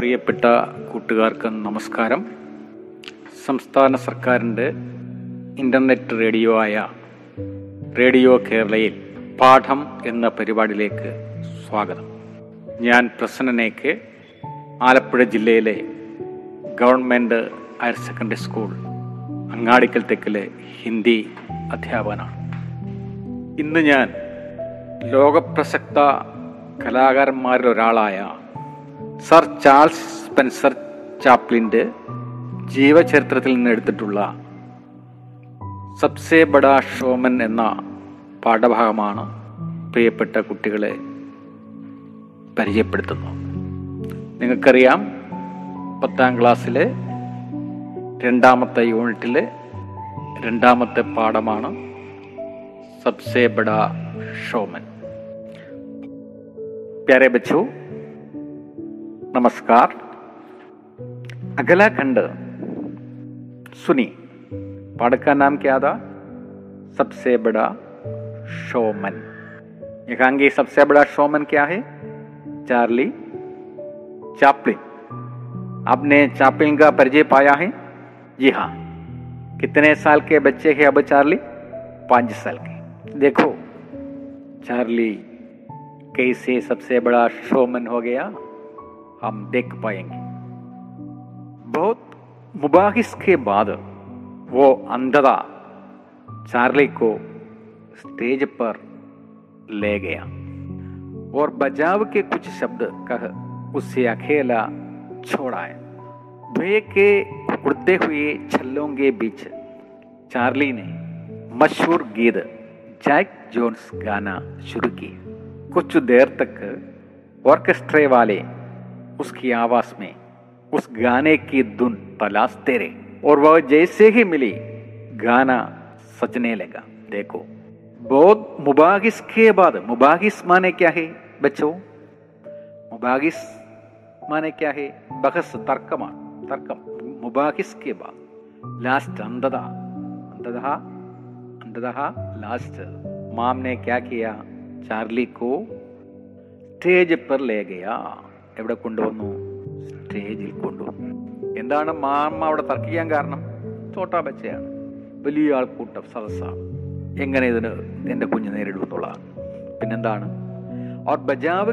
പ്രിയപ്പെട്ട കൂട്ടുകാർക്ക് നമസ്കാരം. സംസ്ഥാന സർക്കാരിന്റെ ഇന്റർനെറ്റ് റേഡിയോ ആയ റേഡിയോ കേരളയിൽ പാഠം എന്ന പരിപാടിയിലേക്ക് സ്വാഗതം. ഞാൻ പ്രസന്നനേക്ക് ആലപ്പുഴ ജില്ലയിലെ government higher secondary school Angadikkal തെക്കിലെ Hindi അധ്യാപകനാണ്. ഇന്ന് ഞാൻ ലോകപ്രസക്ത കലാകാരന്മാരിൽ ഒരാളായ സർ ചാൾസ് സ്പെൻസർ ചാപ്ലിന്റെ ജീവചരിത്രത്തിൽ നിന്ന് എടുത്തിട്ടുള്ള സബ്സേ ബഡാ ഷോമൻ എന്ന പാഠഭാഗമാണ് പ്രിയപ്പെട്ട കുട്ടികളെ പരിചയപ്പെടുത്തുന്നു നിങ്ങൾക്കറിയാം പത്താം ക്ലാസ്സിലെ രണ്ടാമത്തെ യൂണിറ്റിലെ രണ്ടാമത്തെ പാഠമാണ് സബ്സേ ബഡാ ഷോമൻ. പ്യാരെ ബച്ചു नमस्कार। अगला खंड। सुनी पाठ का नाम क्या था? सबसे बड़ा शोमन। यहांगे सबसे बड़ा शोमन क्या है? Charlie Chaplin. आपने चापलिन का परिचय पाया है? जी हाँ। कितने साल के बच्चे हैं अब चार्ली? पाँच साल के। देखो, चार्ली कैसे सबसे बड़ा शोमन हो गया? हम देख पाएँगे। बहुत मुबाहिस के बाद वो अंधता चार्ली को स्टेज पर ले गया। और बजाव के कुछ शब्द कह उसे अकेला छोड़ाया द्वे के उड़ते हुए छल्लों के बीच चार्ली ने मशहूर गीत जैक जोन्स गाना शुरू किया। कुछ देर तक ऑर्केस्ट्रे वाले उसकी आवाज़ में, उस गाने की धुन तलाशते रहे और वह जैसे ही मिली, गाना सचने लगा। देखो बहुत मुबागिस के बाद, मुबागिस माने क्या है? बच्चों, मुबागिस माने क्या है? बहस तर्कमा तर्क मुबागिस के बाद लास्ट अंधदा अंधदा अंधदा लास्ट माम ने क्या किया? चार्ली को स्टेज पर ले गया। എവിടെ കൊണ്ടുവന്നു? സ്റ്റേജിൽ കൊണ്ടുവന്നു എന്താണ് മാമ്മ അവിടെ തർക്കിക്കാൻ കാരണം? ചോട്ടാ ബച്ചയാണ് വലിയ ആൾക്കൂട്ടം സദസ്സാണ്. എങ്ങനെ ഇതിന് എന്റെ കുഞ്ഞ് നേരിടും എന്നുള്ളതാണ്. പിന്നെന്താണ്? ഓർ बजाव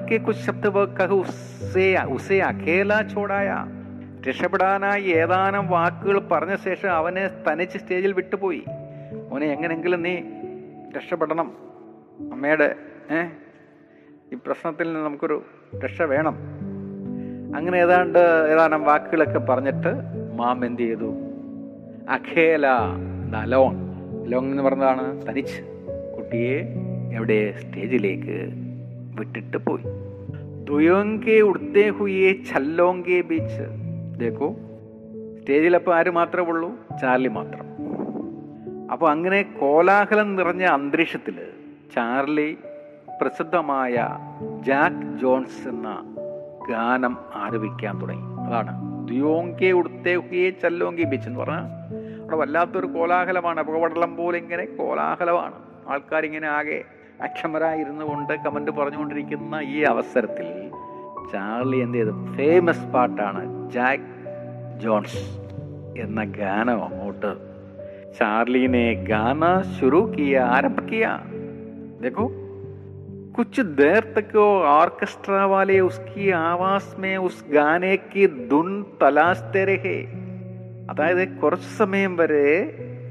अकेला छोड़ाया രക്ഷപ്പെടാനായി ഏതാനും വാക്കുകൾ പറഞ്ഞ ശേഷം അവനെ തനിച്ച് സ്റ്റേജിൽ വിട്ടുപോയി. അവനെ എങ്ങനെങ്കിലും നീ രക്ഷപ്പെടണം. അമ്മയുടെ ഏ? ഈ പ്രശ്നത്തിൽ നിന്ന് നമുക്കൊരു രക്ഷ വേണം. അങ്ങനെ ഏതാണ്ട് ഏതാനും വാക്കുകളൊക്കെ പറഞ്ഞിട്ട് മാം എന്ത് ചെയ്തു? അഖേല ലോങ്. അലോങ് എന്ന് പറഞ്ഞതാണ് തനിച്ച്. കുട്ടിയെ എവിടെ സ്റ്റേജിലേക്ക് വിട്ടിട്ട് പോയി. ദുയോങ്കെ ഉടുത്തേ ഹുയെ ഛല്ലോങ്കെ ബീച്ച്. ദേക്കോ സ്റ്റേജിലപ്പോൾ ആര് മാത്രമേ ഉള്ളൂ? ചാർലി മാത്രം. അപ്പോൾ അങ്ങനെ കോലാഹലം നിറഞ്ഞ അന്തരീക്ഷത്തിൽ ചാർലി പ്രസിദ്ധമായ ജാക്ക് ജോൺസ് എന്ന ഗാനം ആരംഭിക്കാൻ തുടങ്ങി. അതാണ്. ദ്യോങ്കെ ഉടുത്തേഹുയെ ചല്ലോങ്കി ബീച്ച് എന്ന് പറഞ്ഞാൽ അവിടെ വല്ലാത്തൊരു കോലാഹലമാണ്. അപകടം പോലെ ഇങ്ങനെ കോലാഹലമാണ്. ആൾക്കാരിങ്ങനെ ആകെ അക്ഷമരായിരുന്നു കൊണ്ട് കമന്റ് പറഞ്ഞുകൊണ്ടിരിക്കുന്ന ഈ അവസരത്തിൽ ചാർലി എന്ത് ചെയ്തു? ഫേമസ് പാട്ടാണ് ജാക്ക് ജോൺസ് എന്ന ഗാനം അങ്ങോട്ട് ചാർലിനെ ഗാന ശുരു ആരംഭിക്കുക देखो कुछ देर तक वो ऑर्केस्ट्रा वाले उसकी आवाज में उस गाने की धुन तलाशते रहे അതായത് കുറച്ച് സമയം വരെ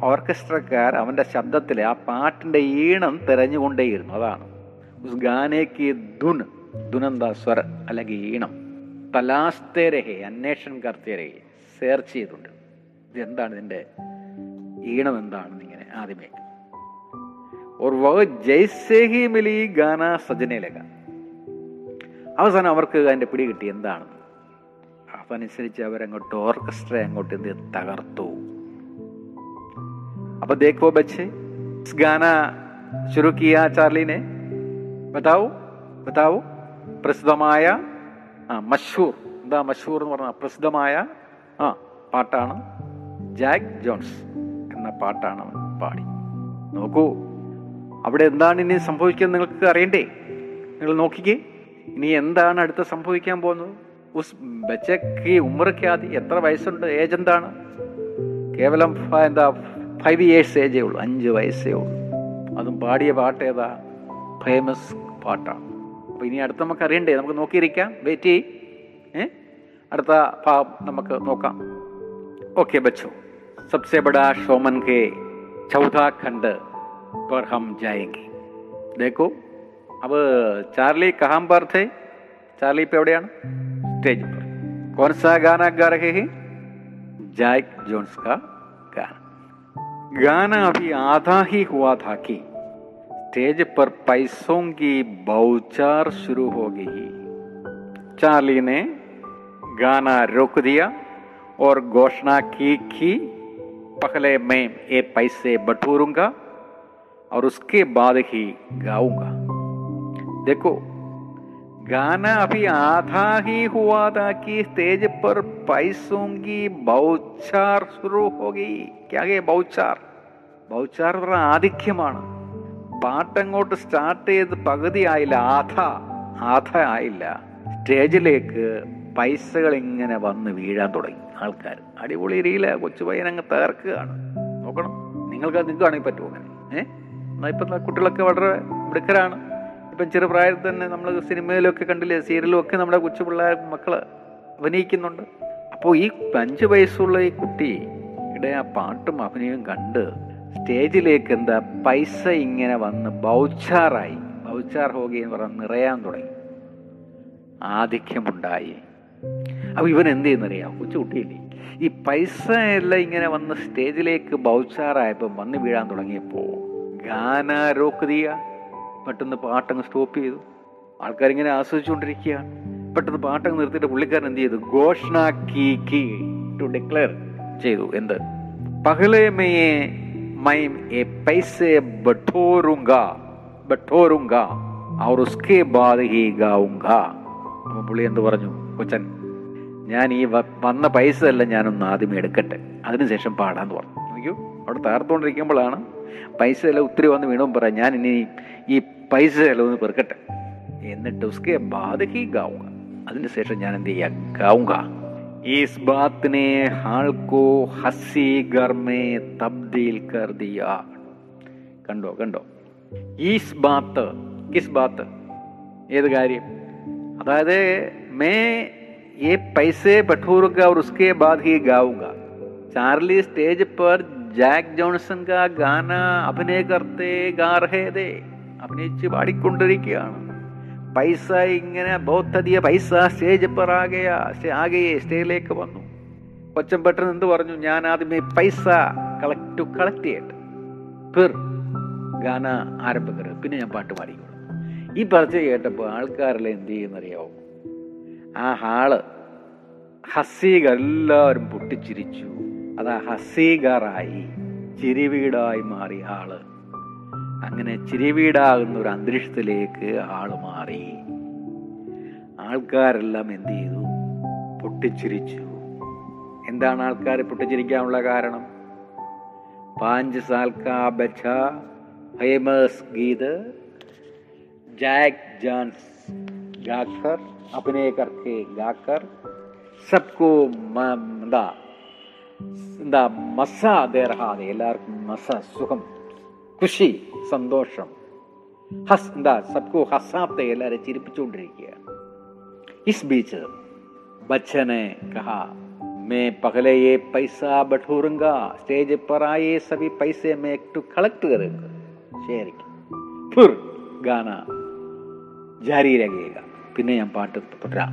ഓർക്കസ്ട്രക്കാർ അവൻ്റെ ശബ്ദത്തിൽ ആ പാട്ടിൻ്റെ ഈണം തിരഞ്ഞുകൊണ്ടേയിരുന്നു അതാണ് ഉസ് ഗാനേക്ക് ധുൻ ധുനന്ത സ്വര അല്ലെങ്കിൽ ഈണം തലാസ്തേ രഹേ അന്വേഷണം കർത്തേ രഹേ സെർച്ച് ചെയ്തിട്ടുണ്ട് ഇത് എന്താണ് ഇതിൻ്റെ ഈണം എന്താണെന്ന് ഇങ്ങനെ ആദ്യമേ और വഹ് ജയ്സേ ഹി മിലി ഗാന സജനയിലക അവസാനം അവർക്ക് അതിന്റെ പിടി കിട്ടി. എന്താണ്? അതനുസരിച്ച് അവരങ്ങോട്ട് ഓർക്കസ്ട്ര അങ്ങോട്ട് എന്ത് തകർത്തു. അപ്പൊ ദേഖോ ബച്ച് ഗാന ചുരുക്കിയ ചാർലിനെ ബതാവു ബതാവു പ്രസിദ്ധമായ ആ മഷൂർ. എന്താ മഷൂർ എന്ന് പറഞ്ഞ പ്രസിദ്ധമായ ആ പാട്ടാണ്. ജാക്ക് ജോൺസ് എന്ന പാട്ടാണ് അവൻ പാടി. നോക്കൂ. അവിടെ എന്താണ് ഇനി സംഭവിക്കുന്നത് നിങ്ങൾക്ക് അറിയണ്ടേ നിങ്ങൾ നോക്കിക്കേ ഇനി എന്താണ് അടുത്ത് സംഭവിക്കാൻ പോകുന്നത് ഉസ് ബച്ചക്ക് ഉമ്മർ ക്യാതി എത്ര വയസ്സുണ്ട് ഏജ് എന്താണ് കേവലം ഫ- എന്താ ഫൈവ് ഇയേഴ്സ് ഏജേ ഉള്ളൂ അഞ്ച് വയസ്സേ ഉള്ളൂ അതും പാടിയ പാട്ട് ഏതാ ഫേമസ് പാട്ടാണ് അപ്പോൾ ഇനി അടുത്ത് നമുക്ക് അറിയണ്ടേ നമുക്ക് നോക്കിയിരിക്കാം വെയിറ്റ് ചെയ് ഏ അടുത്ത ഭാഗം നമുക്ക് നോക്കാം ओके बच्चों सबसे बड़ा शोमन के चौथा खंड पर हम जाएँगे। देखो, अब चार्ली कहाँ पर थे? चार्ली पेवड़िया स्टेज पर। कौन सा गाना गा रहे हैं? जैक जोन्स का गाना। गाना अभी आधा ही हुआ था कि स्टेज पर पैसों की बहुचार शुरू हो गई। चार्ली ने गाना रोक दिया और घोषणा की कि पहले मैं ये पैसे बटूरूँगा। और उसके बाद ही गाऊंगा। देखो गाना अभी आधा ही हुआ था कि स्टेज पर पैसों की बहुचार शुरू होगी। क्या गए बहुचार ബൗച്ചാർ പറഞ്ഞ ആധിക്യമാണ് പാട്ടങ്ങോട്ട് സ്റ്റാർട്ട് ചെയ്ത് പകുതി ആയില്ല ആധ ആധ ആയില്ല സ്റ്റേജിലേക്ക് പൈസകൾ ഇങ്ങനെ വന്ന് വീഴാൻ തുടങ്ങി ആൾക്കാർ അടിപൊളി രീതിയില കൊച്ചു പയ്യനങ്ങ് തകർക്കുകയാണ് നോക്കണം നിങ്ങൾക്ക് നിൽക്കുകയാണെങ്കിൽ പറ്റുമോ അങ്ങനെ ഏഹ് ഇപ്പം കുട്ടികളൊക്കെ വളരെ മിടുക്കരാണ്. ഇപ്പം ചെറുപ്രായത്തിൽ തന്നെ നമ്മൾ സിനിമയിലൊക്കെ കണ്ടില്ലേ സീരിയലും ഒക്കെ നമ്മുടെ കൊച്ചു പിള്ളേർ മക്കൾ അഭിനയിക്കുന്നുണ്ട്. അപ്പോൾ ഈ അഞ്ച് വയസ്സുള്ള ഈ കുട്ടിയുടെ ആ പാട്ടും അഭിനയവും കണ്ട് സ്റ്റേജിലേക്ക് എന്താ പൈസ ഇങ്ങനെ വന്ന് ബൗച്ചാറായി. ബൗച്ചാർ ഹോഗി എന്ന് പറഞ്ഞാൽ നിറയാൻ തുടങ്ങി. ആധിക്യമുണ്ടായി. അപ്പൊ ഇവൻ എന്ത് ചെയ്യുന്നറിയാം? കൊച്ചുകുട്ടിയില്ലേ ഈ പൈസ എല്ലാം ഇങ്ങനെ വന്ന് സ്റ്റേജിലേക്ക് ബൗച്ചാറായപ്പം വന്ന് വീഴാൻ തുടങ്ങിയപ്പോ ഗാന റോക്ക് ദിയ പെട്ടെന്ന് പാട്ടങ്ങ് സ്റ്റോപ്പ് ചെയ്തു. ആൾക്കാരിങ്ങനെ ആസ്വദിച്ചുകൊണ്ടിരിക്കുക പെട്ടെന്ന് പാട്ടങ്ങ് നിർത്തിയിട്ട് പുള്ളിക്കാരൻ എന്ത് ചെയ്തു? ഘോഷണ കീ കീ ടു ഡിക്ലെയർ ചെയ്തു. എന്ത്? പഹലേമയെ മൈം എ പൈസെ ബട്ടോറുങ്ക ബട്ടോറുങ്ക അവർ ഉസ്കേ ബാദ് ഹി പുള്ളി എന്ത് പറഞ്ഞു? കൊച്ചൻ ഞാൻ ഈ വന്ന പൈസ എല്ലാം ഞാനൊന്ന് ആദ്യമേ എടുക്കട്ടെ. അതിനുശേഷം പാടാന്ന് പറഞ്ഞു. അവിടെ തകർത്തുകൊണ്ടിരിക്കുമ്പോഴാണ് പൈസ എല്ലാം ഒത്തിരി വന്ന് വീണും പറയാം ഞാൻ ഇനി ഈ പൈസ എല്ലാം ഒന്ന് പെറുക്കട്ടെ എന്നിട്ട് ഉസ്കെ ബാദ് ഹി ഗാവുക അതിനുശേഷം ഞാൻ എന്ത് ചെയ്യാം ഗാവുക इस बात ने हाल को हंसी घर में तब्दील कर दिया കണ്ടോ കണ്ടോ ഈസ് ബാത്ത് കിസ് ബാത്ത് ഏത് കാര്യം അതായത് മേ ये पैसे बटोरूंगा और उसके बाद ही गाऊंगा चार्ली स्टेज पर ജാക്ക് ജോൺസൺ കാ ഗാന അഭിനയ കർത്തേ ഗാർഹേദേ അഭിനയിച്ച് പാടിക്കൊണ്ടിരിക്കുകയാണ്. പൈസ ഇങ്ങനെ ബോധതിയ പൈസ സ്റ്റേജ് പെർ ആകെയെ ആകെ സ്റ്റേജിലേക്ക് വന്നു. കൊച്ചൻ പെട്ടെന്ന് എന്ത് പറഞ്ഞു? ഞാൻ ആദ്യമേ പൈസ കളക്ട് ടു കളക്ട് ചെയ്യട്ടെ. പെർ ഗാന ആരംഭകർ പിന്നെ ഞാൻ പാട്ട് പാടിക്കോളാം. ഈ പറച്ച കേട്ടപ്പോൾ ആൾക്കാരെല്ലാം എന്ത് ചെയ്യുന്നറിയാവോ? ആ ഹാൾ ഹസീഗർ എല്ലാവരും പൊട്ടിച്ചിരിച്ചു. അതാ ഹസീഗറായി ചിരിവീടായി മാറി ആൾ. അങ്ങനെ ചിരിവീടാകുന്ന ഒരു അന്തരീക്ഷത്തിലേക്ക് ആൾ മാറി. ആൾക്കാരെല്ലാം എന്ത് ചെയ്തു? പൊട്ടിച്ചിരിച്ചു. എന്താണ് ആൾക്കാർ പൊട്ടിച്ചിരിക്കാനുള്ള കാരണം? പാഞ്ച് സാൽക്കാ ഫേമസ് ഗീത് ജാക്ക് ജോൺസ് ഗാക്കർ അഭിനയകർക്ക് ഗാക്കർ സബ്കോ എന്താ? இந்த மசா தேரஹா அது எல்லாருக்கும் மசா சுகம் ഖുഷി സന്തോഷം ഹസ് എന്താ സബ്കു ഹസാബ്ദ എല്ലാവരും ചിരിപ്പിച്ചുകൊണ്ടിരിക്കുക ഇസ് ബീച്ച് ബച്ചനെ കഹാ मैं पहले ये पैसा बटूरूँगा स्टेज पर आए सभी पैसे मैं एक टू कलेक्ट करूँगा शेयर फिर गाना जारी रहेगा പിന്നെ ഞാൻ പാട്ട് തുടരാം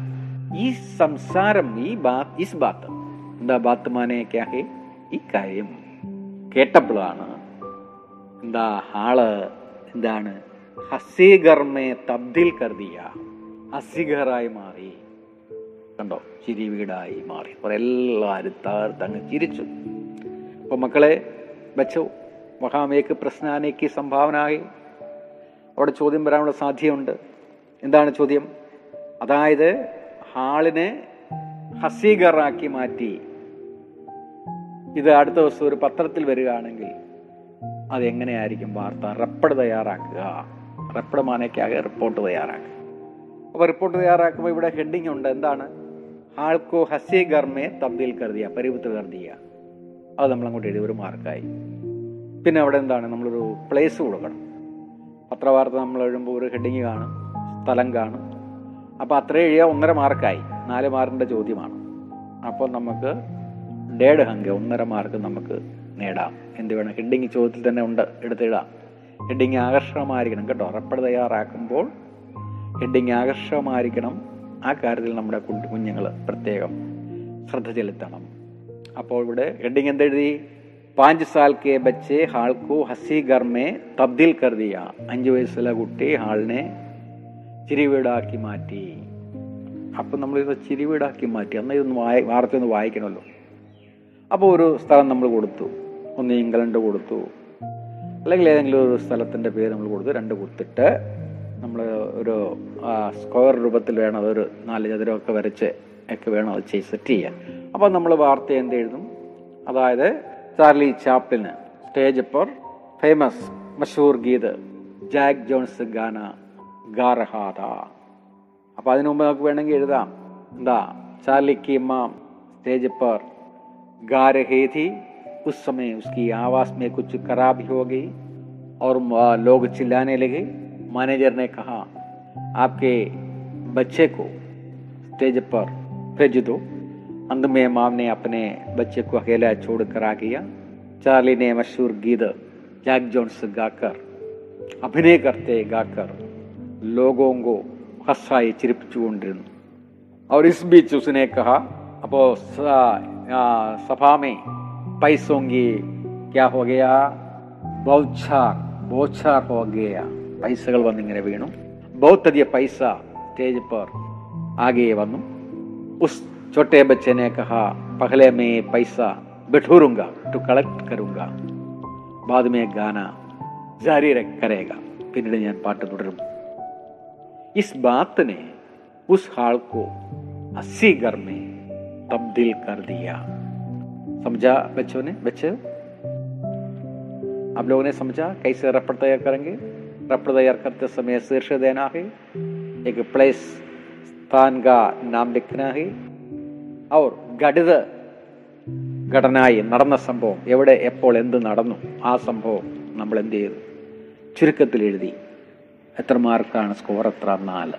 ഈ സംസാരം ഈ ബാ ഇസ് ബാത്ത് എന്താ ബാത്തുമാനെ മാനെ ക്യാ ഹേ ഈ കാര്യം കേട്ടപ്പോഴാണ് എന്താ ആൾ എന്താണ് ഹസീഗർമേ തബ്ദിൽ കരുതിയ ഹസിഗറായി മാറി. കണ്ടോ? ചിരി വീടായി മാറി. അപ്പോൾ എല്ലാവരും താഴ്ത്തങ്ങ് ചിരിച്ചു. അപ്പോൾ മക്കളെ ബച്ചോ മഹാമേക്ക് പ്രശ്നാനേക്ക് സംഭാവനയായി അവിടെ ചോദ്യം വരാനുള്ള സാധ്യതയുണ്ട്. എന്താണ് ചോദ്യം? അതായത് ഹാളിനെ ഹസീഗറാക്കി മാറ്റി ഇത് അടുത്ത ദിവസം ഒരു പത്രത്തിൽ വരികയാണെങ്കിൽ അതെങ്ങനെയായിരിക്കും വാർത്ത? റെപ്പഡ് തയ്യാറാക്കുക. റെപ്പഡ് മാനയ്ക്കാകെ റിപ്പോർട്ട് തയ്യാറാക്കുക. അപ്പോൾ റിപ്പോർട്ട് തയ്യാറാക്കുമ്പോൾ ഇവിടെ ഹെഡിങ് ഉണ്ട്. എന്താണ്? ആൾക്കോ ഹസി ഗർമേ തബ്ദീൽ കരുതിയ പരിവത്ത് കരുതിയ. അത് നമ്മളങ്ങോട്ട് എഴുതി ഒരു മാർക്കായി. പിന്നെ അവിടെ എന്താണ്? നമ്മളൊരു പ്ലേസ് കൊടുക്കണം. പത്രവാർത്ത നമ്മൾ എഴുതുമ്പോൾ ഒരു ഹെഡിങ് കാണും സ്ഥലം കാണും. അപ്പോൾ അത്രയും എഴുതിയാൽ ഒന്നര മാർക്കായി. നാല് മാർക്കിന്റെ ചോദ്യമാണ്. അപ്പോൾ നമുക്ക് ഡേഡ് ഹങ്ക് ഒന്നര മാർക്ക് നമുക്ക് നേടാം. എന്ത് വേണം? ഹെഡിങ് ചോദ്യത്തിൽ തന്നെ ഉണ്ട് എടുത്തിടാം. ഹെഡിങ് ആകർഷകമായിരിക്കണം കേട്ടോ. റപ്പർ തയ്യാറാക്കുമ്പോൾ ഹെഡിങ് ആകർഷകമായിരിക്കണം. ആ കാര്യത്തിൽ നമ്മുടെ കുഞ്ഞുങ്ങൾ പ്രത്യേകം ശ്രദ്ധ ചെലുത്തണം. അപ്പോൾ ഇവിടെ ഹെഡിങ് എന്തെഴുതി? പാഞ്ച് സാൽ കെ ബച്ചെ ഹാൾക്കു ഹസി ഗർമെ തബ്ദിൽ കരുതിയ അഞ്ച് വയസ്സുള്ള കുട്ടി ഹാളിനെ ചിരിവീടാക്കി മാറ്റി. അപ്പം നമ്മളിത് ചിരിവീടാക്കി മാറ്റി. അന്ന് ഇതൊന്ന് വായി വാർത്ത ഒന്ന് വായിക്കണമല്ലോ. അപ്പോൾ ഒരു സ്ഥലം നമ്മൾ കൊടുത്തു. ഒന്ന് ഇംഗ്ലണ്ട് കൊടുത്തു. അല്ലെങ്കിൽ ഏതെങ്കിലും ഒരു സ്ഥലത്തിന്റെ പേര് നമ്മൾ കൊടുത്തു. രണ്ട് കൊടുത്തിട്ട് നമ്മൾ ഒരു സ്ക്വയർ രൂപത്തിൽ വേണം. അതൊരു നാല് ചതുരമൊക്കെ വരച്ച് ഒക്കെ വേണം അത് ചെയ്ത് സെറ്റ് ചെയ്യാൻ. അപ്പോൾ നമ്മൾ വാർത്ത എന്ത് എഴുതും? അതായത് ചാർലി ചാപ്ലിന് സ്റ്റേജ് ഇപ്പോൾ ഫേമസ് മഷൂർ ഗീത് ജാക്ക് ജോൺസ് ഗാന ഗാർഹാത. അപ്പോൾ അതിനു മുമ്പ് നമുക്ക് വേണമെങ്കിൽ എഴുതാം. എന്താ? ചാർലി കി മാം സ്റ്റേജ് ഇപ്പോൾ गा रही थी, उस समय उसकी आवाज़ में कुछ खराब हो गई और लोग चिल्लाने लगे। मैनेजर ने कहा, आपके बच्चे को स्टेज पर भेज दो। अंध में माम ने अपने बच्चे को अकेला छोड़ कर आ गया चार्ली ने मशहूर गीत जैक जो गाकर, अभिनय करते गाकर लोगों को हसाई ചിരിപ്പിച്ചുകൊണ്ടിരുന്നു और इस बीच उसने कहा, अब सभा में पैसों की क्या हो गया ബൗച്ചാർ ബോച്ചാർ ഹോ ഗയ പൈസകൾ വന്നിങ്ങനെ വീണു ബൗദ്ധതിയ പൈസ സ്റ്റേജ് पर ആകെ വന്നു उस छोटे बच्चे ने कहा पहले मैं पैसा बिठूरूंगा टू कलेक्ट करूंगा बाद में गाना जारी रख- करेगा പിന്നീട് ഞാൻ പാട്ട് തുടരും इस बात ने उस हाल को अस्सी घर में तब्दील कर दिया समझा बच्चों ने बच्चे आप लोगों ने समझा कैसे रपड़ तैयार करेंगे रपड़ तैयार करते समय शीर्ष देना है एक प्लेस स्थान का नाम लिखना है और ഘടിത ഘടനായി നടന്ന സംഭവം എവിടെ എപ്പോൾ എന്ത് നടന്നു ആ സംഭവം നമ്മൾ എന്ത് ചെയ്തു ചുരുക്കത്തിൽ എഴുതി എത്ര മാർക്കാണ് സ്കോർ എത്ര നാല്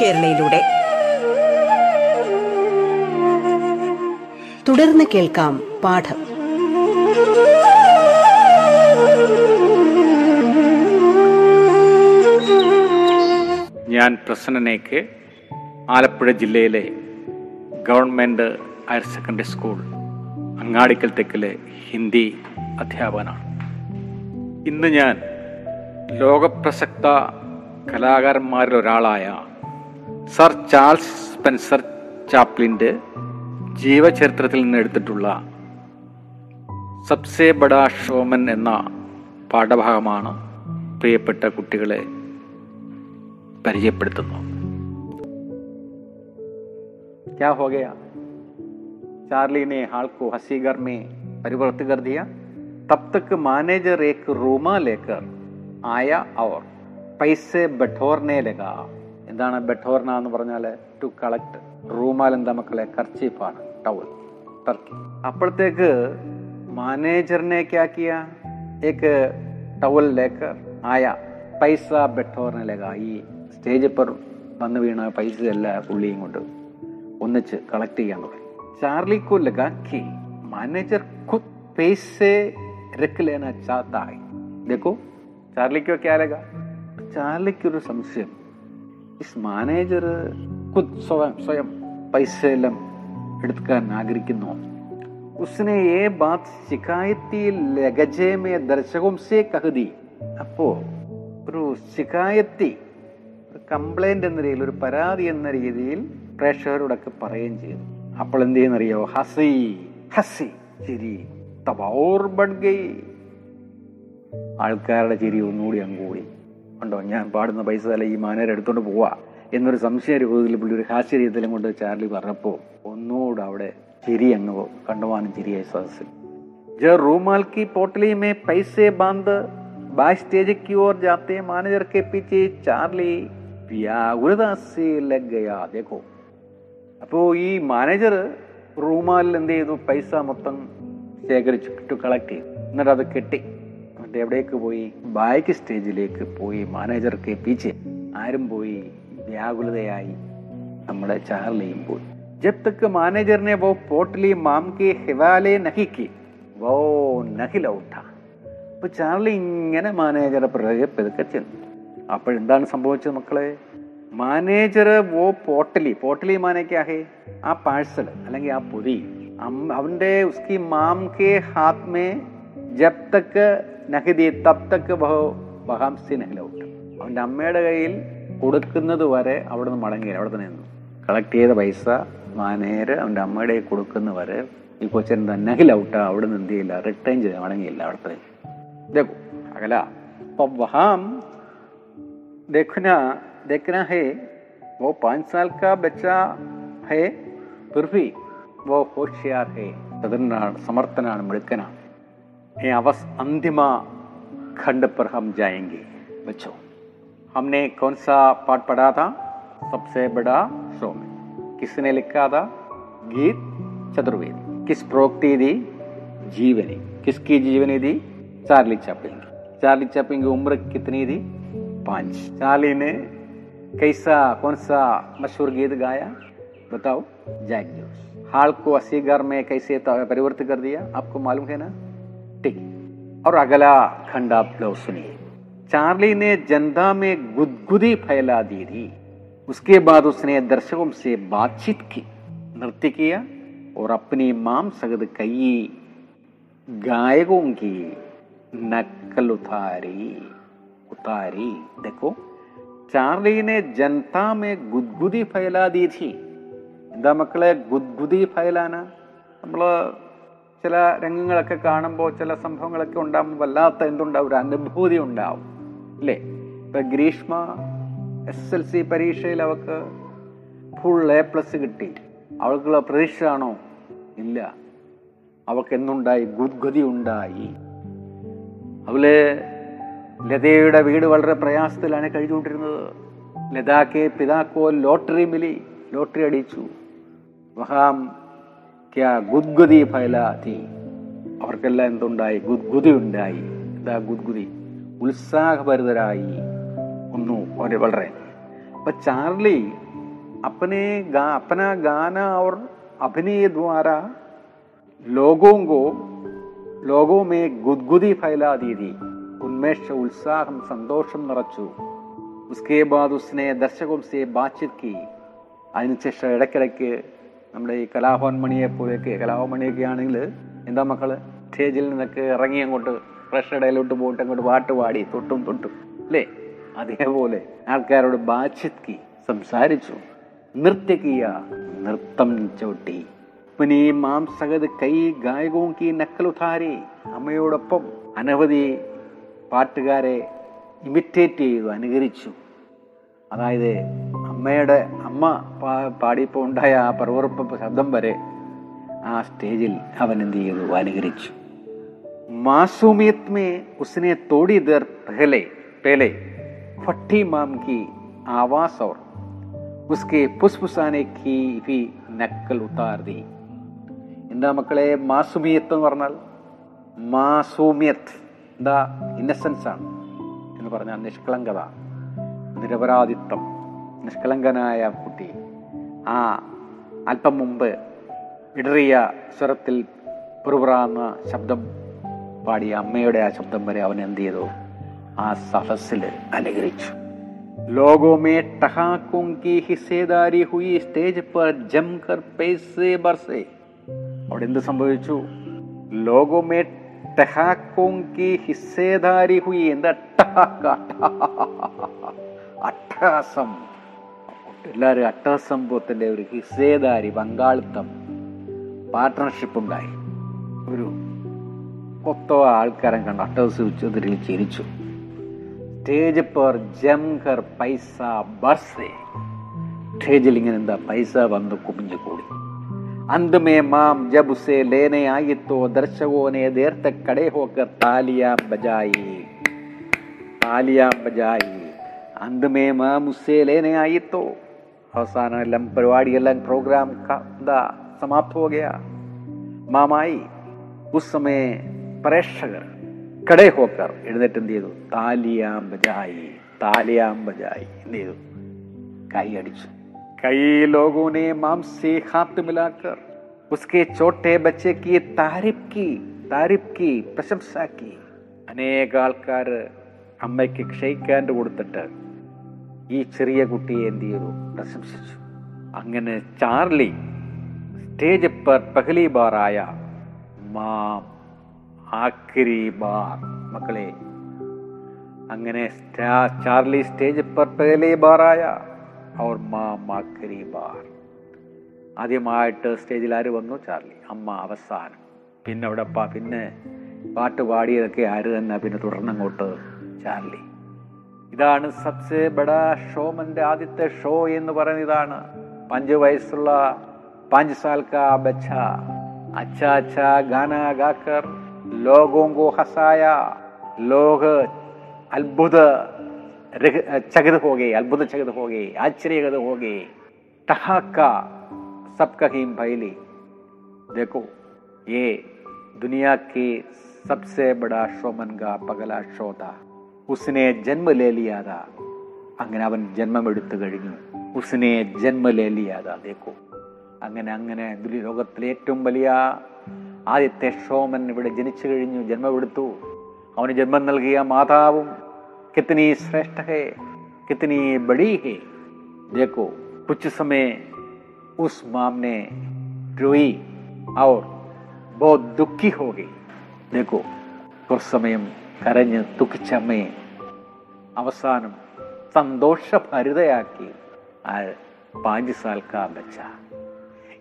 കേരളയിലൂടെ. തുടർന്ന് കേൾക്കാം പാഠം. ഞാൻ പ്രസന്നനേക്ക് ആലപ്പുഴ ജില്ലയിലെ government higher secondary school Angadikkal തെക്കിലെ Hindi അധ്യാപകനാണ്. ഇന്ന് ഞാൻ ലോകപ്രസക്ത കലാകാരന്മാരിൽ ഒരാളായ സർ ചാൾസ് സ്പെൻസർ ചാപ്ലിൻ്റെ ജീവചരിത്രത്തിൽ നിന്ന് എടുത്തിട്ടുള്ള സബ്സെ ബഡാ ഷോമൻ എന്ന പാഠഭാഗമാണ് പ്രിയപ്പെട്ട കുട്ടികളെ പരിചയപ്പെടുത്തുന്നു क्या हो गया चार्ली ने हाल को हंसी घर में परिवर्तित कर दिया तब तक मैनेजर एक रूमा लेकर आया और पैसे बटोरने लगा എന്താണ് ബെട്ടോർണ എന്ന് പറഞ്ഞാൽ ടു കളക്ട് റൂമാൽ എന്താ മക്കളെ കർച്ചീഫാണ് ടവൽ ടർക്കി അപ്പോഴത്തേക്ക് മാനേജറിനെ ക്യാക്കിയ ഏക്ക് ടവൽ ലേക്കർ ആയ പൈസ ബെട്ടോർണ ഈ സ്റ്റേജ് പർ വന്ന് വീണ പൈസ എല്ലാ പുള്ളിയും കൊണ്ട് ഒന്നിച്ച് കളക്ട് ചെയ്യാൻ തുടങ്ങി. ചാർലി കോ മാനേജർ ഖുദ് പൈസ രക്ക് ചാത്തായി. देखो ചാർലിക്കോ ക്യാ ചാർലിക്കൊരു സംശയം. ഇസ് മാനേജർ സ്വയം സ്വയം പൈസ എല്ലാം എടുക്കാൻ ആഗ്രഹിക്കുന്നു. ഉസ്നെ ഏ ബാത് ശിക്കായത്തിയിൽ ലഗജേമേ ദർശകവും സേ കഹതി. ഒരു ശിക്കായത്തി ഒരു കംപ്ലൈന്റ് എന്ന രീതിയിൽ ഒരു പരാതി എന്ന രീതിയിൽ പ്രേക്ഷകരോടൊക്കെ പറയുകയും ചെയ്തു അപ്പോൾ എന്ത് ചെയ്യുന്നറിയോ ഹസി ഹസി ചിരി തബോർ ബഡ്ഗൈ ആൾക്കാരുടെ ചിരി ഒന്നുകൂടി അങ്ങോട്ട് ഉണ്ടോ ഞാൻ പാടുന്ന പൈസ തല ഈ മാനേരെ എടുത്തുകൊണ്ട് പോവാ. എന്നൊരു സംശയ രൂപത്തിൽ പുള്ളി ഒരു ഹാസ്യരീതിയിലും കൊണ്ട് ചാർലി പറഞ്ഞപ്പോൾ ഒന്നുകൂടെ അവിടെ ചിരി അങ്ങ് കണ്ടുവാനും ചിരിയായി സദസ്സിൽ ജ റൂമാൽക്കി പോട്ടലി മേ പൈസെ ബാന്ത് ബാക്ക് സ്റ്റേജ് ഓർ ജാത്തെ മാനേജർ കെ പിച്ച് ചാർലി വ്യാകുലതാസ്യലഗയാതേക്കോ അപ്പോൾ ഈ മാനേജർ റൂമാലിൽ എന്ത് ചെയ്തു? പൈസ മൊത്തം ശേഖരിച്ചിട്ട് കളക്ട് ചെയ്തു. എന്നിട്ട് അത് കെട്ടി. എന്നിട്ട് എവിടേക്ക് പോയി ബാക്ക് സ്റ്റേജിലേക്ക് പോയി മാനേജർക്ക് പീച്ചെ ആരും പോയി വ്യാകുലതയായി നമ്മുടെ ചാർലിയും പോയി जब तक मैनेजर ने वो पोटली माम के हिवाले नहीं की वो नहीं लौटा അപ്പൊ ചാർലി ഇങ്ങനെ മാനേജറെ പിറകെ പെതുക്കെ ചെന്നു അപ്പോഴെന്താണ് സംഭവിച്ചത് മക്കളെ മാനേജർ വോ പോട്ടലി പോട്ടലി മാനേക്കാഹേ ആ പാഴ്സൽ അല്ലെങ്കിൽ ആ പൊതി അം- അവന്റെ ഉസ്കി മാം കെ ഹാത്ത് മേ ജബ് തക്ക് നഹിദി തപ്തക്ക് ബഹോ ബഹാംസി നഹിലൗട്ട് അവന്റെ അമ്മയുടെ കയ്യിൽ കൊടുക്കുന്നത് വരെ അവിടെ നിന്ന് മടങ്ങിയില്ല. അവിടെ തന്നെ നിന്നു. കളക്ട് ചെയ്ത പൈസ മാനേര് അവന്റെ അമ്മയുടെ കയ്യിൽ കൊടുക്കുന്ന വരെ ഈ കൊച്ചൻ തന്നെ നഹിലൗട്ട് അവിടെ നിന്ന് എന്ത് ചെയ്യില്ല റിട്ടേൺ ചെയ്ത് മടങ്ങിയില്ല. അവിടെ തന്നെ देखो അകല. അപ്പൊ വഹാം ദഖുന है ഹേ ഓ പാഞ്ച് സാൽക്ക ബച്ച ഹേ फिर ഓ ഹോഷിയാർ ഹേ. ചതുരനാണ് സമർത്ഥനാണ് മിടുക്കനാണ്. अवस अंतिम खंड पर हम जाएँगे। बच्चों, हमने कौन सा पाठ पढ़ा था? सबसे बड़ा शो में किसने लिखा था? गीत चतुर्वेद। किस प्रोक्ति दी? जीवनी। किसकी जीवनी दी? चार्ली चैपलिन की। चार्ली चैपलिन की उम्र कितनी थी? पाँच। चार्ली ने कैसा, कौन सा मशहूर गीत गाया? बताओ, जैक जोस हाल को अस्सी असीगर में कैसे परिवर्तित कर दिया? आपको मालूम है ना? ठीक और अगला खंड आप लोग सुनिए चार्ली ने जनता में गुदगुदी फैला दी थी उसके बाद उसने दर्शकों से बातचीत की नृत्य किया और अपनी माम सगद कई गायकों की नकल उतारी उतारी देखो चार्ली ने जनता में गुदगुदी फैला दी थी എന്താ മക്കളെ ഗുദ്ഗുദി ഫയലാന നമ്മൾ ചില രംഗങ്ങളൊക്കെ കാണുമ്പോൾ ചില സംഭവങ്ങളൊക്കെ ഉണ്ടാകുമ്പോൾ വല്ലാത്ത എന്തുണ്ടാവും? ഒരു അനുഭൂതി ഉണ്ടാവും. അല്ലേ ഇപ്പം ഗ്രീഷ്മ എസ് എൽ സി പരീക്ഷയിൽ അവൾക്ക് ഫുൾ എ പ്ലസ് കിട്ടി. അവൾക്കുള്ള പ്രതീക്ഷ ആണോ ഇല്ല. അവൾക്ക് എന്നുണ്ടായി ഗുദ്ഗതി ഉണ്ടായി. അവൾ ലതയുടെ വീട് വളരെ പ്രയാസത്തിലാണ് കഴിഞ്ഞുകൊണ്ടിരുന്നത്. ലതാക്കെ പിതാക്കോ ലോട്ടറി മിലി ലോട്ടറി അടിച്ചു. വഹാം ക്യാ ഗുദ്ഗുതി ഫൈലാതി അവർക്കെല്ലാം എന്തുണ്ടായി ഗുദ്ഗുതി ഉണ്ടായി എന്താ ഗുദ്ഗുതി ഉത്സാഹഭരിതരായി ഒന്നു അവര് വളരെ അപ്പൊ ചാർലി अपने गा अपना गाना और अभिनय द्वारा लोगों को लोगों में गुदगुदी फैला दी थी उनमें उत्साह സന്തോഷം നിറച്ചു उसके बाद उसने दर्शकों से बातचीत की അതിനുശേഷം ഇടയ്ക്കിടയ്ക്ക് നമ്മുടെ ഈ കലാഭവൻ മണിയെ പോലെയൊക്കെ കലാഭവൻ മണിയൊക്കെ ആണെങ്കിൽ എന്താ മക്കൾ? സ്റ്റേജിൽ നിന്നൊക്കെ ഇറങ്ങി അങ്ങോട്ട് ഫ്രഷ് ഇടയിലോട്ട് പോയിട്ട് അങ്ങോട്ട് പാട്ട് പാടി തൊട്ടും തൊട്ടും അല്ലേ? അതേപോലെ ആൾക്കാരോട് ബാച്ചിത്കി സംസാരിച്ചു. നൃത്യക്കിയ നൃത്തം ചവിട്ടി. പിന്നെ ഈ മാം സഗത് കൈ ഗായകവും കീ നക്കലുധാരി അമ്മയോടൊപ്പം അനവധി പാട്ടുകാരെ ഇമിറ്റേറ്റ് ചെയ്തു അനുകരിച്ചു. അതായത് അമ്മയുടെ അമ്മ പാടിയപ്പോൾ ഉണ്ടായ ആ പർവറുപ്പ് ശബ്ദം വരെ ആ സ്റ്റേജിൽ അവൻ എന്ത് ചെയ്തു? അനുകരിച്ചു. മാസൂമിയത്മേ ഉസിനെ തോടി ദർ പെഹലെ പെലെ ഫട്ടി മാം കി ആവാസ് ഓർ ഉസ്കെ പുസ്പുസാനെ കി വി നക്കൽ ഉത്താർതി എന്താ മക്കളെ മാസൂമിയത്ത് എന്ന് പറഞ്ഞാൽ? മാസൂമിയത്ത്. എന്താ? ഇന്നസെൻസ് ആണ്. എന്ന് പറഞ്ഞാൽ നിഷ്കളങ്കത നിരപരാധിത്വം. നിഷ്കളങ്കനായ കുട്ടി ആ അല്പം മുമ്പ് ഇടറിയ സ്വരത്തിൽ പുറപുറാന്ന ശബ്ദം പാടിയ അമ്മയുടെ ആ ശബ്ദം വരെ അവൻ എന്ത് ചെയ്തു ആ സഹസിൽ അനുഗ്രഹിച്ചു लोगों में ठहाकों की हिस्सेदारी हुई സ്റ്റേജ് पर ജംകർ पैसे बरसे അവിടെ എന്ത് സംഭവിച്ചു ലോകമേ ടഹാക്കോം കി ഹിസ്സേദാരി ഹുയി എന്താ ടഹാക്ക അട്ടഹാസം എല്ലാവരും അട്ടസംഭവത്തിന്റെ ഒരു ഹിസേദാരി പങ്കാളിത്തം പാർട്ട്ണർഷിപ്പ് ഉണ്ടായി. ഒരു കൊത്ത ആൾക്കാരെ കണ്ട് അട്ടസ് ചൗധരിയിൽ ചിരിച്ചു. സ്റ്റേജ് പേർ ജംഘർ പൈസ ബർസേ സ്റ്റേജിൽ ഇങ്ങനെ എന്താ പൈസ വന്ന് കുമിഞ്ഞു കൂടി. അന്തുമേ മാം ജബുസേ ലേനെ ആയിത്തോ ദർശകോനെ നേർത്ത കടേഹോക്കർ താലിയാം ബജായി. താലിയാം ബജായി. അന്തുമേ മാം ഉസേ ലേനെ ആയിത്തോ. അവസാനം എല്ലാം പരിപാടിയെല്ലാം പ്രോഗ്രാം എന്താ സമാപ്തവുകയ മാമായി ഉസ്സമയ പ്രേക്ഷകർ കടേ ഹോക്കർ എഴുന്നേറ്റ് എന്ത് ചെയ്തു? താലിയാം ബജായി താലിയാം ബജായി എന്ത് ചെയ്തു? കൈ അടിച്ചു. കൈ ലോകോനെ മാംസേ ഹാത്ത് മിലാക്കർ ഉസ്കെ ചോട്ടെ ബച്ചയ്ക്ക് താരിഫ് കി താരിഫ് കി പ്രശംസാക്കി അനേക ആൾക്കാർ അമ്മയ്ക്ക് ക്ഷയിക്കാണ്ട് കൊടുത്തിട്ട് ഈ ചെറിയ കുട്ടിയെ എന്ത് ചെയ്തു? പ്രശംസിച്ചു. അങ്ങനെ ചാർലി സ്റ്റേജ് പർ പഹലി ബാറായ മാം ആക്രി ബാർ മക്കളെ അങ്ങനെ ചാർലി സ്റ്റേജ് പർ പഹലി ബാറായ അവർ മാം ആക്രി ബാർ. ആദ്യമായിട്ട് സ്റ്റേജിൽ ആര് വന്നു? ചാർലി. അമ്മ അവസാനം. പിന്നെ അവിടെ പിന്നെ പാട്ട് പാടിയതൊക്കെ ആര് തന്നെ? പിന്നെ തുടർന്നങ്ങോട്ട് ചാർലി. ഇതാണ് സബ്സെ ബഡ ഷോമന്റെ ആദ്യത്തെ ഷോ എന്ന് പറയുന്നത് ഇതാണ് പഞ്ച് വയസ്സുള്ള പാഞ്ച് സാൽ കാ ബച്ച അച്ഛാ അച്ഛാ ഗാന ഗാക്കർ ലോഗോं को हंसाया लोग अद्भुत रह- चकित हो गए अद्भुत चकित हो गए आश्चर्यगत हो गए ठहाका सबका ही भैली देखो ये दुनिया के सबसे बड़ा शोमन का पगला शो था उसने जन्म ले लिया था അങ്ങനെ അവൻ ജന്മമെടുത്തു കഴിഞ്ഞു ഉസ്നെ ജന്മ ലേ ലിയാതാ ദേക്കോ അങ്ങനെ അങ്ങനെ ദുലി- ലോകത്തിലെ ഏറ്റവും വലിയ ആദ്യത്തെ ഷോമൻ ഇവിടെ ജനിച്ചു കഴിഞ്ഞു ജന്മമെടുത്തു അവന് ജന്മം നൽകിയ മാതാവും കിത്തനി ശ്രേഷ്ഠ ഹേ കിത്തനി ബഡി ഹേ देखो कुछ समय उस माम ने रोई और बहुत दुखी हो गई देखो കുറച്ച് സമയം കരഞ്ഞ് ദുഃഖിച്ച അമ്മയെ അവസാനം സന്തോഷഭരിതയാക്കി ആ പാഞ്ച് സാൽ കാ ബച്ച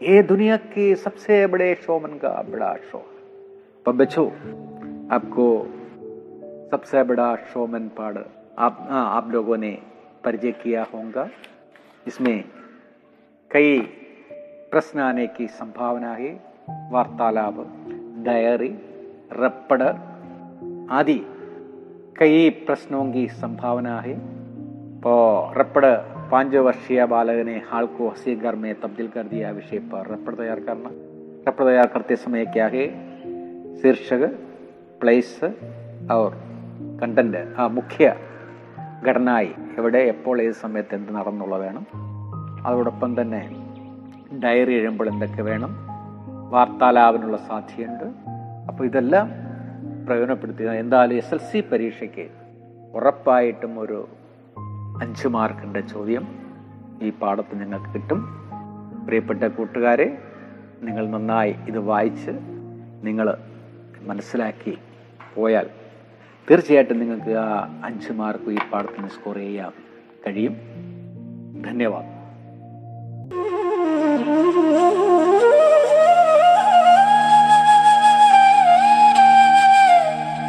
ये दुनिया के सबसे बड़े शोमन का बड़ा शो पर बच्चों आपको सबसे बड़ा शोमन पाड़ आप हाँ, आप लोगों ने परिचय किया होगा इसमें कई प्रश्न आने की संभावना है वार्तालाप डायरी रपड़ आदि कई प्रश्नों की संभावना है तो रपड़ पांच वर्षीय बालक ने हाल को हंसी घर में तब्दील कर दिया विषय पर रपड़ तैयार करना रपड़ तैयार करते समय क्या है शीर्षक प्लेस और കണ്ടന്റ് ആ മുഖ്യ ഘടനയായി എവിടെ എപ്പോൾ ഏത് സമയത്ത് എന്ത് നടന്നുള്ള വേണം അതോടൊപ്പം തന്നെ ഡയറി എഴുതുമ്പോൾ എന്തൊക്കെ വേണം വാർത്താലാപനുള്ള സാധ്യതയുണ്ട് അപ്പോൾ ഇതെല്ലാം പ്രയോജനപ്പെടുത്തുക എന്തായാലും എസ് എൽ സി പരീക്ഷയ്ക്ക് ഉറപ്പായിട്ടും ഒരു അഞ്ച് മാർക്കിന്റെ ചോദ്യം ഈ പാഠത്തിൽ നിങ്ങൾക്ക് കിട്ടും. പ്രിയപ്പെട്ട കൂട്ടുകാരെ നിങ്ങൾ നന്നായി ഇത് വായിച്ച് നിങ്ങൾ മനസ്സിലാക്കി പോയാൽ തീർച്ചയായിട്ടും നിങ്ങൾക്ക് ആ അഞ്ച് മാർക്ക് ഈ പാഠത്തിന് സ്കോർ ചെയ്യാൻ കഴിയും. ധന്യവാദം.